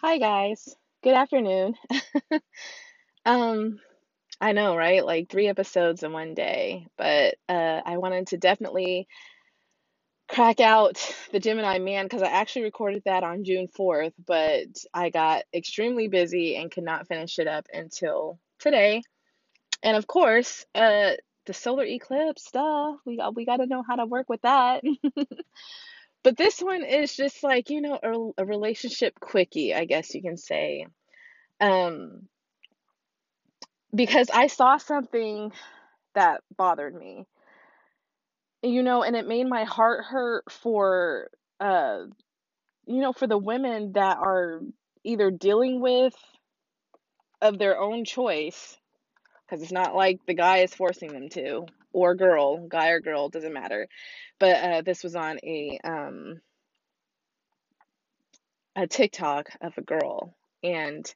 Hi guys. Good afternoon. Um, I know, right? Like three episodes in one day, but uh I wanted to definitely crack out the Gemini Man because I actually recorded that on June 4th, but I got extremely busy and could not finish it up until today. And of course, uh the solar eclipse, duh, we got we got to know how to work with that. But this one is just like, you know, a, a relationship quickie, I guess you can say. Um, because I saw something that bothered me, you know, and it made my heart hurt for, uh, you know, for the women that are either dealing with of their own choice, because it's not like the guy is forcing them to, or girl, guy or girl, doesn't matter. But uh, this was on a um a TikTok of a girl, and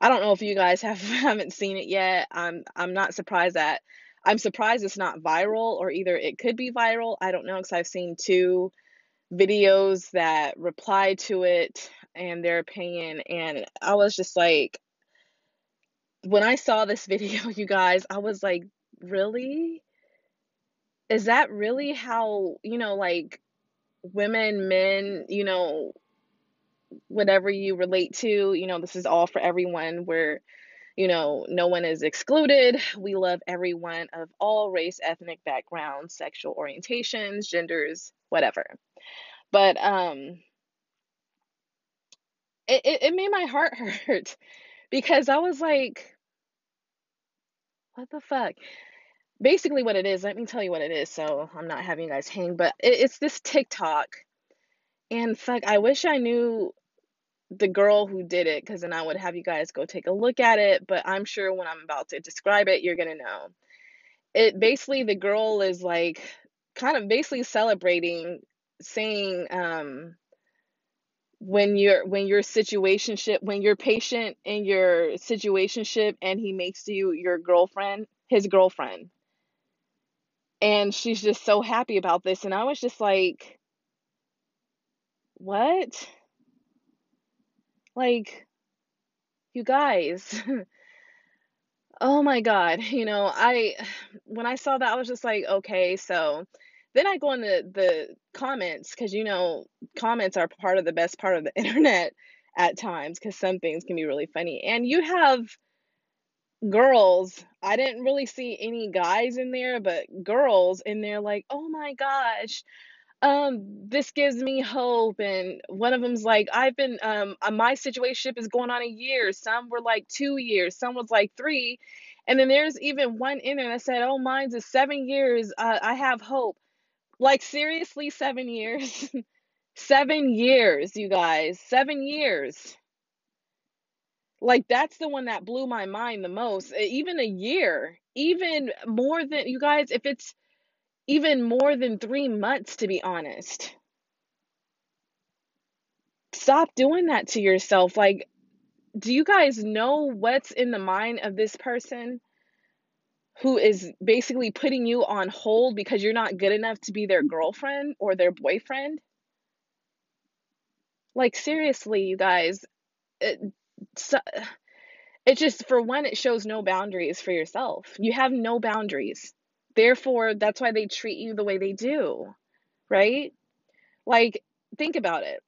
I don't know if you guys have haven't seen it yet. I'm I'm not surprised that I'm surprised it's not viral or either it could be viral. I don't know because I've seen two videos that reply to it and their opinion and I was just like when I saw this video, you guys, I was like, really? Is that really how, you know, like women, men, you know, whatever you relate to, you know, this is all for everyone where you know, no one is excluded. We love everyone of all race, ethnic backgrounds, sexual orientations, genders, whatever. But um it, it, it made my heart hurt because I was like, what the fuck? Basically, what it is, let me tell you what it is so I'm not having you guys hang, but it, it's this TikTok. And fuck, I wish I knew the girl who did it because then I would have you guys go take a look at it. But I'm sure when I'm about to describe it, you're gonna know. it basically the girl is like kind of basically celebrating saying um when you're when your situationship when you're patient in your situationship and he makes you your girlfriend his girlfriend and she's just so happy about this and i was just like what like you guys oh my god you know i when i saw that i was just like okay so then I go in the, the comments because you know comments are part of the best part of the internet at times because some things can be really funny. And you have girls, I didn't really see any guys in there, but girls in there like, oh my gosh, um, this gives me hope. And one of them's like, I've been, um, uh, my situation is going on a year. Some were like two years, some was like three. And then there's even one in there that said, oh, mine's is seven years. Uh, I have hope. Like, seriously, seven years? Seven years, you guys. Seven years. Like, that's the one that blew my mind the most. Even a year. Even more than, you guys, if it's even more than three months, to be honest. Stop doing that to yourself. Like, do you guys know what's in the mind of this person who is basically putting you on hold because you're not good enough to be their girlfriend or their boyfriend? Like, seriously, you guys. It, so, it just, for one, it shows no boundaries for yourself. You have no boundaries. Therefore, that's why they treat you the way they do, right? Like, think about it.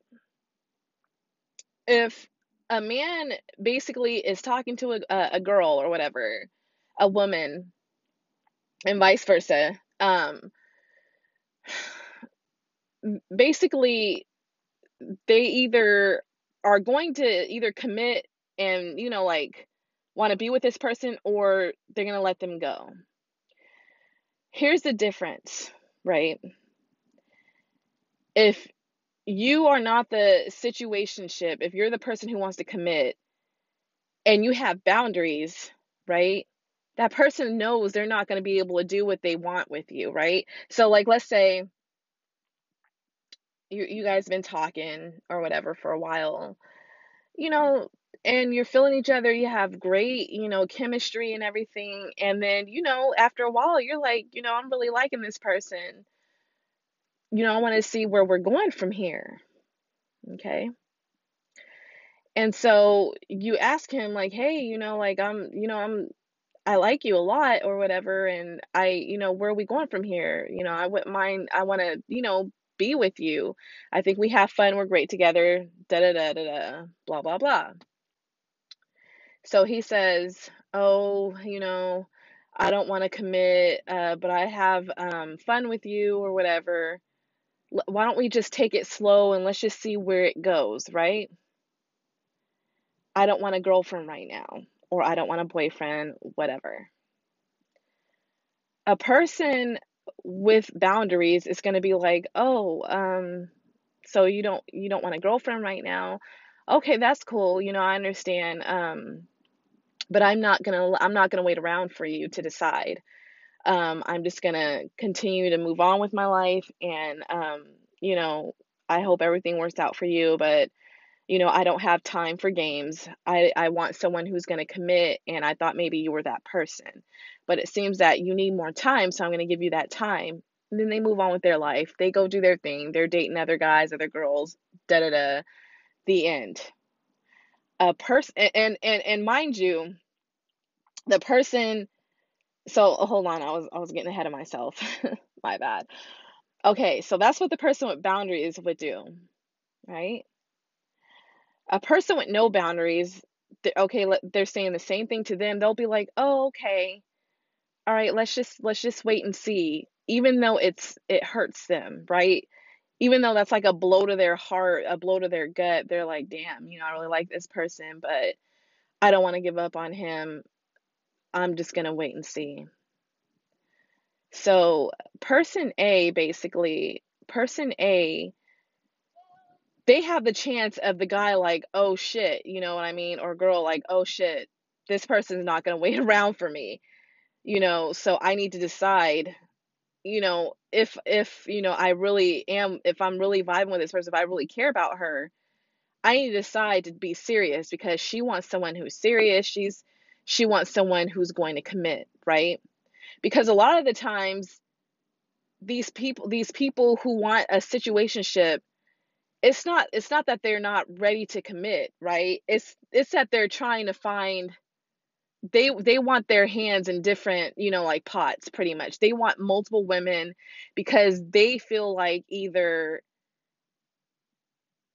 If a man basically is talking to a, a girl or whatever, a woman, and vice versa, um, basically, they either are going to either commit and, you know, like, want to be with this person or they're going to let them go. Here's the difference, right? If you are not the situationship, if you're the person who wants to commit and you have boundaries, right? That person knows they're not going to be able to do what they want with you, right? So like let's say you you guys been talking or whatever for a while, you know, and you're feeling each other, you have great, you know, chemistry and everything, and then, you know, after a while you're like, you know, I'm really liking this person. You know, I want to see where we're going from here. Okay? And so you ask him like, "Hey, you know, like I'm, you know, I'm I like you a lot or whatever and I, you know, where are we going from here? You know, I wouldn't mind I want to, you know, be with you. I think we have fun, we're great together, da da da da da, blah blah blah." So he says, "Oh, you know, I don't want to commit, uh, but I have um, fun with you or whatever. L- Why don't we just take it slow and let's just see where it goes, right? I don't want a girlfriend right now, or I don't want a boyfriend, whatever. A person with boundaries is going to be like, "Oh, um, so you don't you don't want a girlfriend right now? Okay, that's cool. You know, I understand. Um, but I'm not gonna I'm not gonna wait around for you to decide. Um, I'm just gonna continue to move on with my life, and um, you know, I hope everything works out for you. But you know, I don't have time for games. I I want someone who's gonna commit, and I thought maybe you were that person, but it seems that you need more time, so I'm gonna give you that time. And then they move on with their life. They go do their thing. They're dating other guys, other girls. Da da da. The end. A person, and and and mind you, the person So oh, hold on, I was I was getting ahead of myself. My bad. Okay, so that's what the person with boundaries would do, right? A person with no boundaries, okay, they're saying the same thing to them. They'll be like, "Oh, okay. All right, let's just let's just wait and see." Even though it's it hurts them, right? Even though that's like a blow to their heart, a blow to their gut, they're like, "Damn, you know, I really like this person, but I don't want to give up on him. I'm just gonna wait and see." So, person A basically, person A, they have the chance of the guy like, oh shit, you know what I mean? Or girl like, oh shit, this person's not gonna wait around for me, you know, so I need to decide, you know, if if, you know, I really am, if I'm really vibing with this person, if I really care about her, I need to decide to be serious because she wants someone who's serious. She's she wants someone who's going to commit, right? Because a lot of the times these people these people who want a situationship it's not it's not that they're not ready to commit right? It's it's that they're trying to find they they want their hands in different you know like pots pretty much. They want multiple women because they feel like either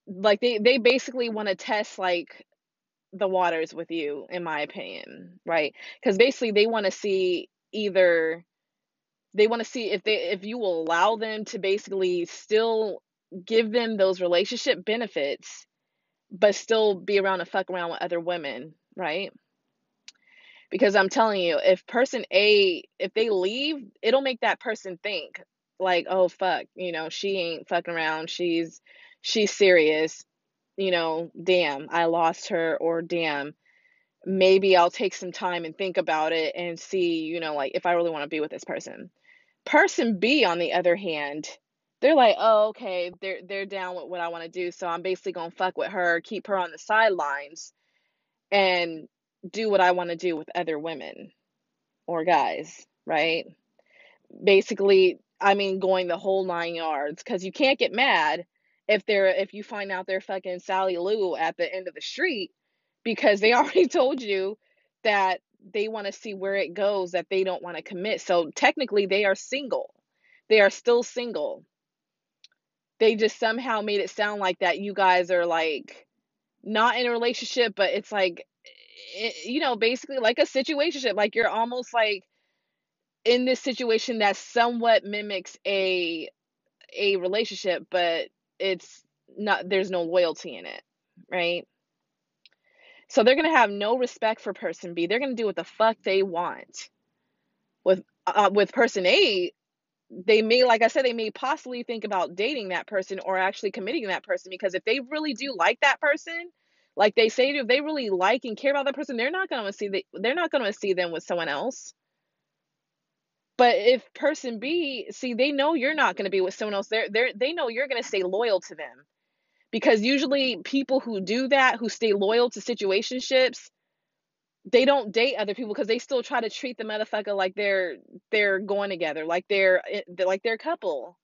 like they they basically want to test like the waters with you in my opinion right? Because basically they want to see either they want to see if they if you will allow them to basically still give them those relationship benefits but still be around and fuck around with other women right? Because i'm telling you if person a if they leave it'll make that person think like oh fuck you know she ain't fucking around. She's she's serious. You know damn i lost her or damn maybe i'll take some time and think about it and see you know like if i really want to be with this person. Person B, on the other hand, they're like, oh, okay, they're they're down with what I want to do, so I'm basically gonna fuck with her, keep her on the sidelines, and do what I want to do with other women or guys, right? Basically, I mean, going the whole nine yards, because you can't get mad if they're if you find out they're fucking Sally Lou at the end of the street, because they already told you that they want to see where it goes, that they don't want to commit. So technically, they are single. They are still single. They just somehow made it sound like that you guys are like not in a relationship, but it's like, eh, you know, basically like a situationship. Like you're almost like in this situation that somewhat mimics a a relationship, but it's not. There's no loyalty in it, right? So they're gonna have no respect for person B. They're gonna do what the fuck they want. With uh, with person A, they may, like I said, they may possibly think about dating that person or actually committing that person because if they really do like that person, like they say, if they really like and care about that person, they're not gonna see the, they're not gonna see them with someone else. But if person B, see, they know you're not gonna be with someone else. They're they're they know you're gonna stay loyal to them because usually people who do that, who stay loyal to situationships, they don't date other people because they still try to treat the motherfucker like they're they're going together, like they're, eh, like they're a couple.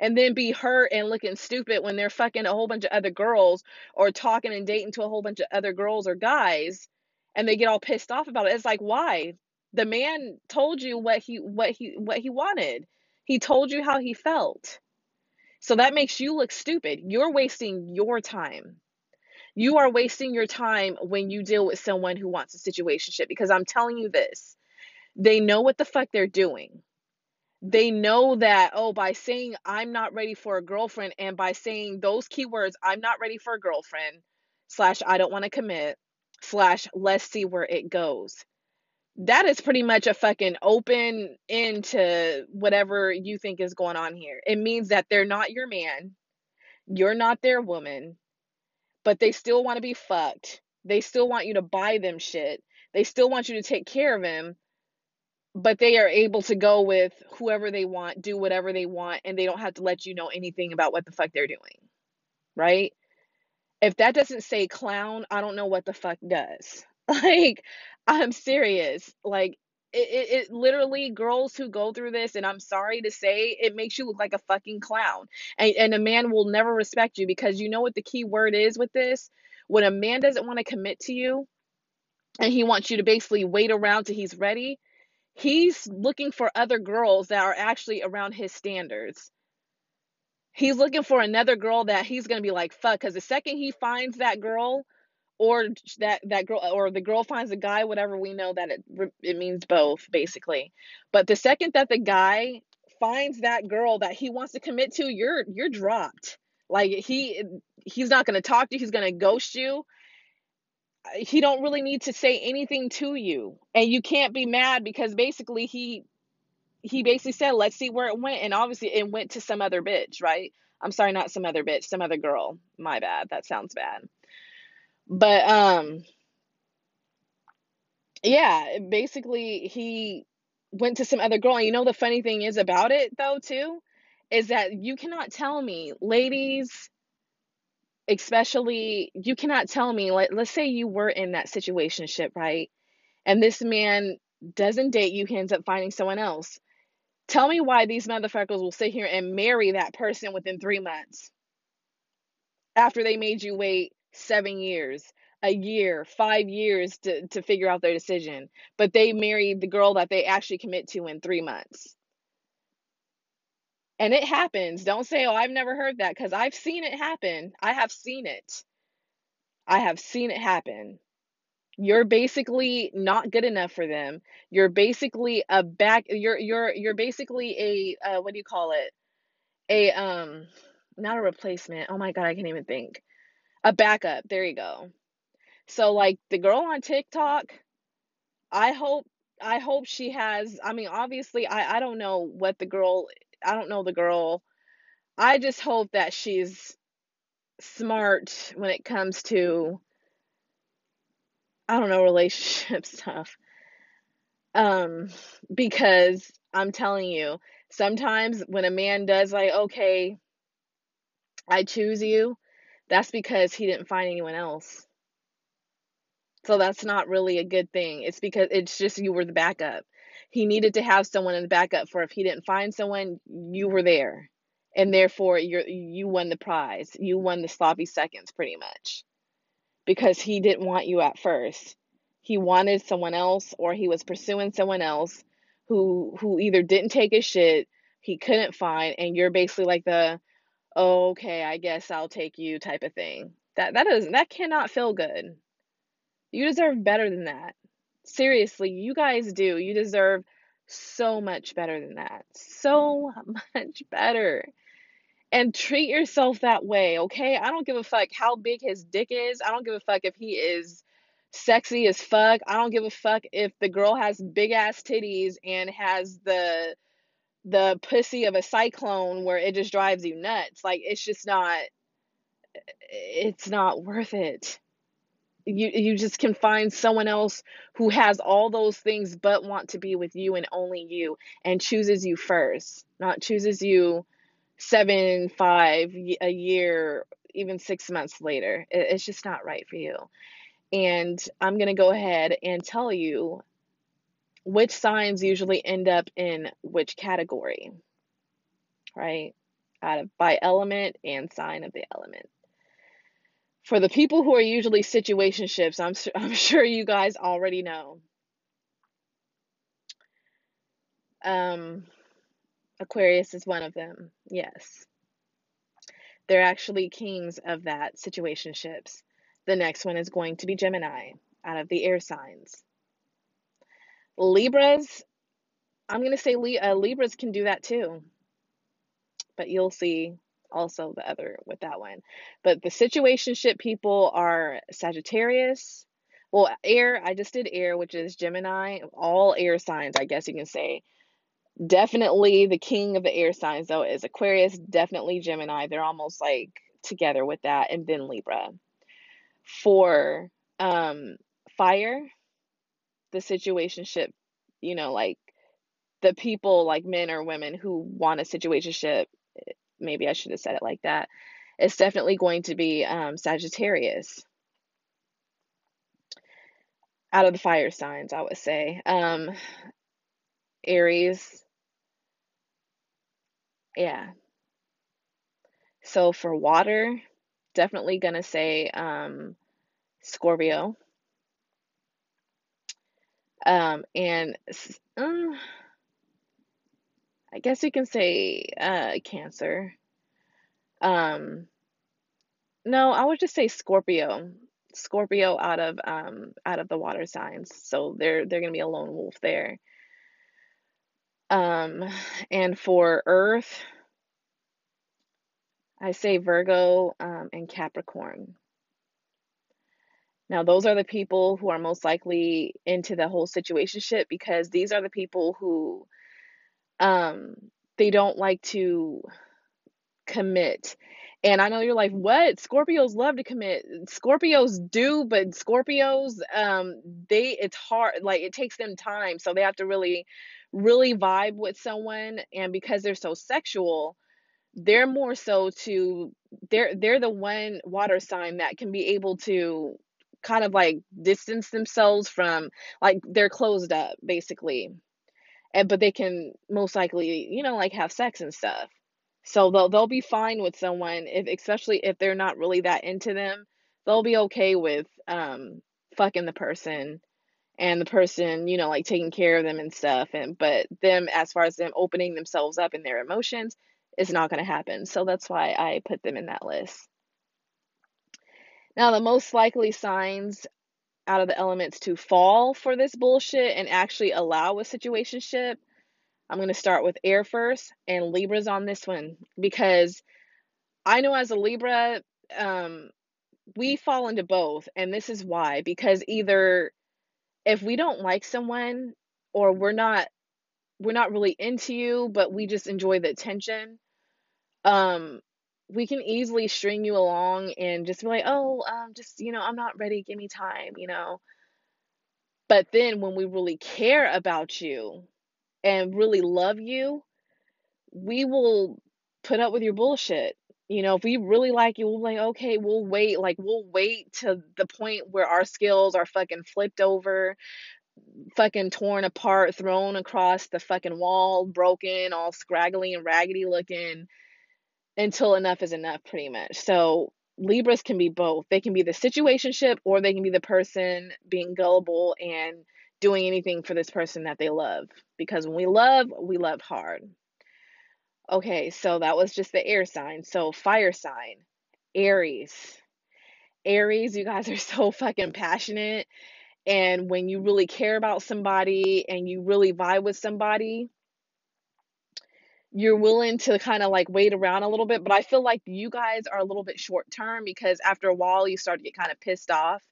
and then be hurt and looking stupid when they're fucking a whole bunch of other girls or talking and dating to a whole bunch of other girls or guys and they get all pissed off about it. It's like why? The man told you what he what he what he wanted. He told you how he felt. So that makes you look stupid. You're wasting your time. You are wasting your time when you deal with someone who wants a situationship because I'm telling you this. They know what the fuck they're doing they know that oh by saying i'm not ready for a girlfriend and by saying those keywords i'm not ready for a girlfriend slash i don't want to commit slash let's see where it goes that is pretty much a fucking open into whatever you think is going on here it means that they're not your man you're not their woman but they still want to be fucked they still want you to buy them shit they still want you to take care of them, but they are able to go with whoever they want, do whatever they want, and they don't have to let you know anything about what the fuck they're doing. Right? If that doesn't say clown, I don't know what the fuck does. Like, I'm serious. Like, it, it, it literally, girls who go through this, and I'm sorry to say, it makes you look like a fucking clown. And, and a man will never respect you because you know what the key word is with this? When a man doesn't want to commit to you and he wants you to basically wait around till he's ready, He's looking for other girls that are actually around his standards. He's looking for another girl that he's going to be like, fuck, because the second he finds that girl, or that that girl or the girl finds a guy whatever we know that it it means both basically. But the second that the guy finds that girl that he wants to commit to you're you're dropped. Like he he's not going to talk to you he's going to ghost you. He don't really need to say anything to you. And you can't be mad because basically he he basically said let's see where it went. And obviously it went to some other bitch right? I'm sorry not some other bitch some other girl. My bad that sounds bad but um yeah basically he went to some other girl. And you know the funny thing is about it though too is that you cannot tell me ladies especially you cannot tell me like let's say you were in that situationship right? And this man doesn't date you he ends up finding someone else. Tell me why these motherfuckers will sit here and marry that person within three months after they made you wait seven years a year five years to, to figure out their decision but they married the girl that they actually commit to in three months And it happens. Don't say, oh, I've never heard that because I've seen it happen. I have seen it. I have seen it happen. You're basically not good enough for them. You're basically a back you're you're you're basically a uh, what do you call it? A um not a replacement. Oh my God, I can't even think. A backup. There you go. So like the girl on TikTok, I hope I hope she has I mean obviously I I don't know what the girl I don't know the girl I just hope that she's smart when it comes to I don't know relationship stuff. Um because I'm telling you, sometimes when a man does like, "Okay, I choose you," that's because he didn't find anyone else. So that's not really a good thing. It's because it's just you were the backup. He needed to have someone in the backup for if he didn't find someone, you were there. And therefore you're you won the prize. You won the sloppy seconds pretty much. Because he didn't want you at first. He wanted someone else or he was pursuing someone else who who either didn't take his shit, he couldn't find and you're basically like the okay, I guess I'll take you type of thing. That that is that cannot feel good. You deserve better than that. Seriously, you guys do. You deserve so much better than that. So much better. And treat yourself that way, okay? I don't give a fuck how big his dick is. I don't give a fuck if he is sexy as fuck. I don't give a fuck if the girl has big ass titties and has the the pussy of a cyclone where it just drives you nuts. Like it's just not it's not worth it. You you just can find someone else who has all those things but want to be with you and only you and chooses you first not chooses you seven five a year even six months later. It's just not right for you. And i'm going to go ahead and tell you which signs usually end up in which category right out of by element and sign of the element. For the people who are usually situationships, I'm I'm sure you guys already know. Um, Aquarius is one of them. Yes. They're actually kings of that situationships. The next one is going to be Gemini out of the air signs. Libras, I'm going to say uh, Libras can do that too. But you'll see also the other with that one. But the situationship people are Sagittarius. Well, air, I just did air, which is Gemini, all air signs, I guess you can say. Definitely the king of the air signs, though, is Aquarius, definitely Gemini. They're almost like together with that, and then Libra. For um, fire, the situationship, you know, like the people, like men or women who want a situationship, maybe I should have said it like that, it's definitely going to be um, Sagittarius. Out of the fire signs, I would say. Um, Aries, yeah. So for water, definitely gonna say um, Scorpio. Um, and um, I guess you can say uh, Cancer. Um, no, I would just say Scorpio. Scorpio out of um out of the water signs. So they're they're gonna be a lone wolf there. Um, and for Earth, I say Virgo um, and Capricorn. Now, those are the people who are most likely into the whole situationship because these are the people who um, they don't like to commit. And I know you're like, what? Scorpios love to commit. Scorpios do, but Scorpios, um, they it's hard. Like it takes them time, so they have to really, really vibe with someone. And because they're so sexual, they're more so to they're they're the one water sign that can be able to kind of like distance themselves from like they're closed up basically and but they can most likely you know like have sex and stuff so they'll they'll be fine with someone if especially if they're not really that into them they'll be okay with um fucking the person and the person you know like taking care of them and stuff and but them as far as them opening themselves up in their emotions is not going to happen. So that's why I put them in that list. Now, the most likely signs out of the elements to fall for this bullshit and actually allow a situationship, I'm going to start with air first and Libra's on this one because I know as a Libra, um, we fall into both. And this is why because either if we don't like someone or we're not we're not really into you but we just enjoy the attention um we can easily string you along and just be like, oh, um, just, you know, I'm not ready, give me time, you know. But then when we really care about you and really love you, we will put up with your bullshit. You know, if we really like you, we'll be like, okay, we'll wait. Like, we'll wait to the point where our skills are fucking flipped over, fucking torn apart, thrown across the fucking wall, broken, all scraggly and raggedy looking until enough is enough, pretty much. So Libras can be both. They can be the situationship or they can be the person being gullible and doing anything for this person that they love. Because when we love, we love hard. Okay, so that was just the air sign. So fire sign, Aries. Aries, you guys are so fucking passionate. And when you really care about somebody and you really vibe with somebody, you're willing to kind of like wait around a little bit. But I feel like you guys are a little bit short term because after a while you start to get kind of pissed off.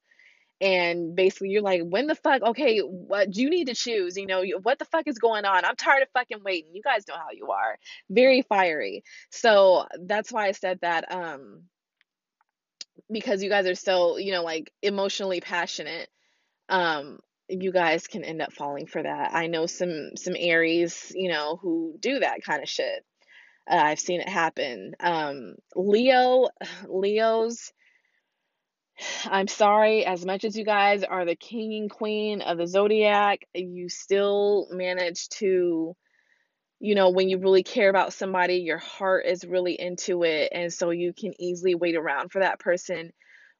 And basically, you're like, when the fuck? Okay, what do you need to choose? You know, what the fuck is going on? I'm tired of fucking waiting. You guys know how you are, very fiery. So that's why I said that. Um, because you guys are so, you know, like emotionally passionate. Um, you guys can end up falling for that. I know some some Aries, you know, who do that kind of shit. Uh, I've seen it happen. Um, Leo, Leos. I'm sorry, as much as you guys are the king and queen of the zodiac, you still manage to, you know, when you really care about somebody, your heart is really into it. And so you can easily wait around for that person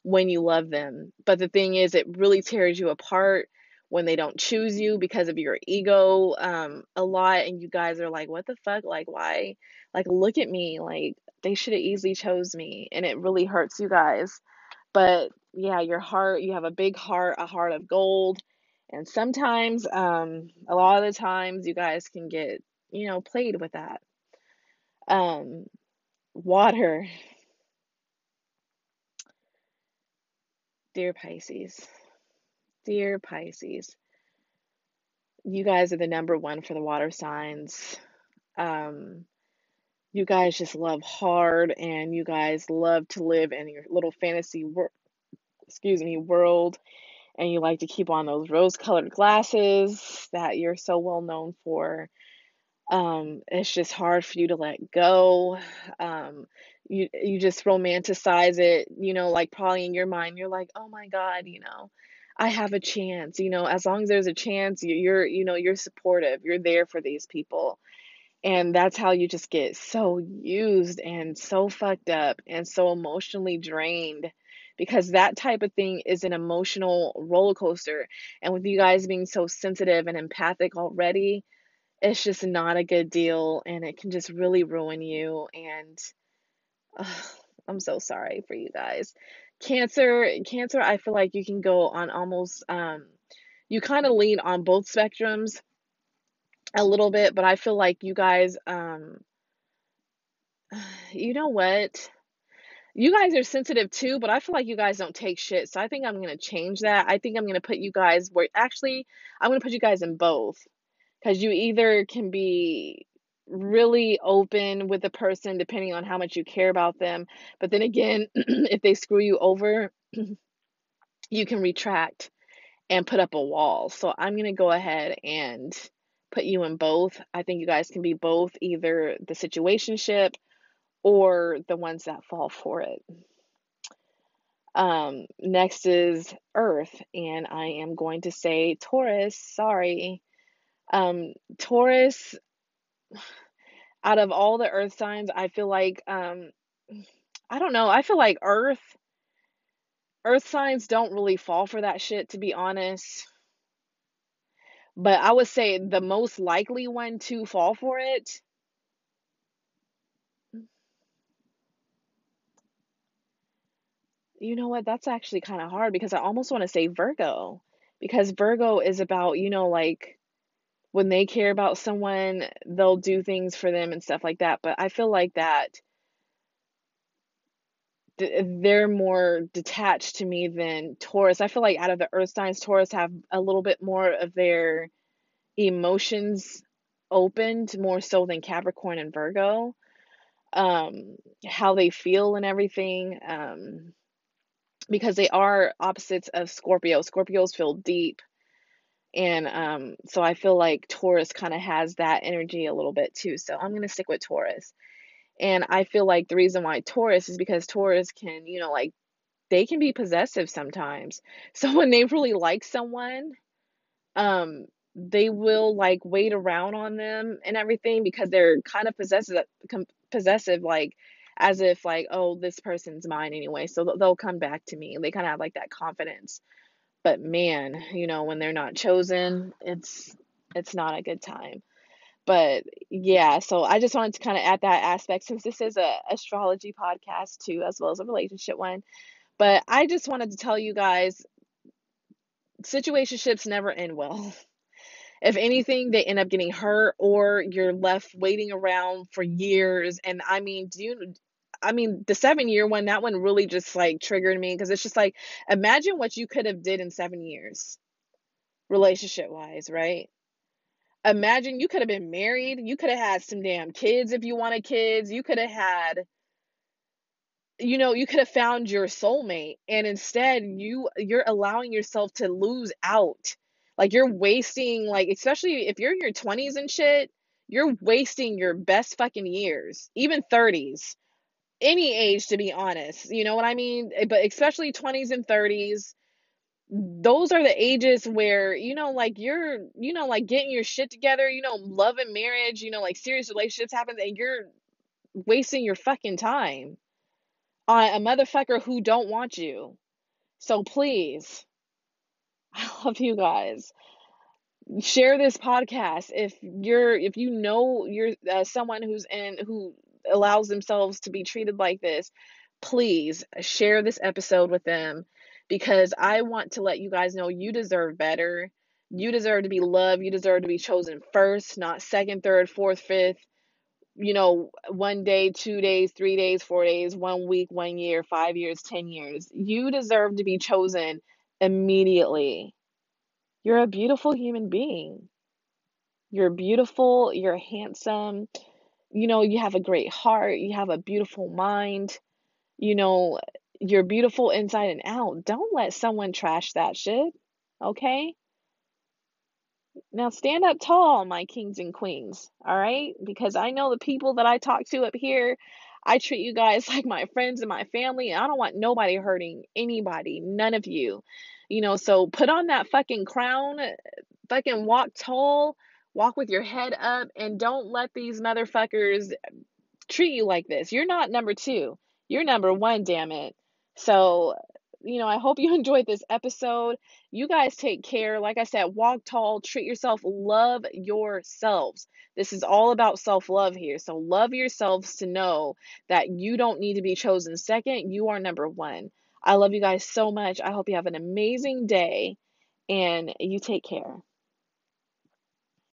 when you love them. But the thing is, it really tears you apart when they don't choose you because of your ego um, a lot. And you guys are like, what the fuck? Like, why? Like, look at me. Like, they should have easily chose me. And it really hurts you guys. But yeah, your heart, you have a big heart, a heart of gold. And sometimes, um, a lot of the times, you guys can get you know, played with that. Um, water. Dear Pisces, dear Pisces, you guys are the number one for the water signs. Um, you guys just love hard and you guys love to live in your little fantasy world, excuse me, world. And you like to keep on those rose colored glasses that you're so well known for. Um, it's just hard for you to let go. Um, you you just romanticize it, you know, like probably in your mind, you're like, oh my God, you know, I have a chance, you know, as long as there's a chance, you- you're, you know, you're supportive, you're there for these people. And that's how you just get so used and so fucked up and so emotionally drained because that type of thing is an emotional roller coaster. And with you guys being so sensitive and empathic already, it's just not a good deal and it can just really ruin you and uh, i'm so sorry for you guys cancer cancer i feel like you can go on almost um you kind of lean on both spectrums a little bit but i feel like you guys um you know what? You guys are sensitive too but i feel like you guys don't take shit so i think i'm going to change that. I think i'm going to put you guys where actually i'm going to put you guys in both because you either can be really open with a person depending on how much you care about them but then again if they screw you over you can retract and put up a wall. So i'm going to go ahead and put you in both. I think you guys can be both either the situationship or the ones that fall for it. Um next is earth and i am going to say taurus. Sorry. Um, Taurus, out of all the earth signs, I feel like um I don't know, I feel like earth earth signs don't really fall for that shit to be honest. But I would say the most likely one to fall for it You know what? That's actually kind of hard because I almost want to say Virgo because Virgo is about, you know, like when they care about someone, they'll do things for them and stuff like that. But I feel like that they're more detached to me than Taurus. I feel like out of the earth signs, Taurus have a little bit more of their emotions opened more so than Capricorn and Virgo. Um, how they feel and everything. Um, because they are opposites of Scorpio. Scorpios feel deep. And um, so I feel like Taurus kind of has that energy a little bit too. So I'm going to stick with Taurus. And I feel like the reason why Taurus is because Taurus can, you know, like they can be possessive sometimes. So when they really like someone, um, they will like wait around on them and everything because they're kind of possessive, possessive, like as if like, oh, this person's mine anyway. So they'll come back to me. They kind of have like that confidence. But man, you know, when they're not chosen, it's it's not a good time. But yeah so i just wanted to kind of add that aspect since this is a astrology podcast too as well as a relationship one. But i just wanted to tell you guys situationships never end well. If anything they end up getting hurt or you're left waiting around for years. And i mean do you i mean the seven year one that one really just like triggered me because it's just like imagine what you could have did in seven years relationship wise right? Imagine you could have been married you could have had some damn kids if you wanted kids you could have had you know you could have found your soulmate and instead you you're allowing yourself to lose out. Like you're wasting like especially if you're in your 20s and shit you're wasting your best fucking years even 30s any age to be honest you know what i mean but especially 20s and 30s those are the ages where, you know, like you're, you know, like getting your shit together, you know, love and marriage, you know, like serious relationships happen and you're wasting your fucking time on a motherfucker who don't want you. So please, I love you guys. Share this podcast if you're if you know you're uh, someone who's in who allows themselves to be treated like this. Please share this episode with them because I want to let you guys know you deserve better. You deserve to be loved. You deserve to be chosen first, not second, third, fourth, fifth you know, one day, two days, three days, four days, one week, one year, five years, 10 years. You deserve to be chosen immediately. You're a beautiful human being. You're beautiful, you're handsome, you know, you have a great heart, you have a beautiful mind, you know, you're beautiful inside and out. Don't let someone trash that shit, okay? Now stand up tall, my kings and queens, all right? Because I know the people that I talk to up here, I treat you guys like my friends and my family, and I don't want nobody hurting anybody, none of you. You know, so put on that fucking crown, fucking walk tall, walk with your head up, and don't let these motherfuckers treat you like this. You're not number two. You're number one, damn it. So you know, I hope you enjoyed this episode. You guys take care. Like I said, walk tall, treat yourself, love yourselves. This is all about self love here. So, love yourselves to know that you don't need to be chosen second. You are number one. I love you guys so much. I hope you have an amazing day and you take care.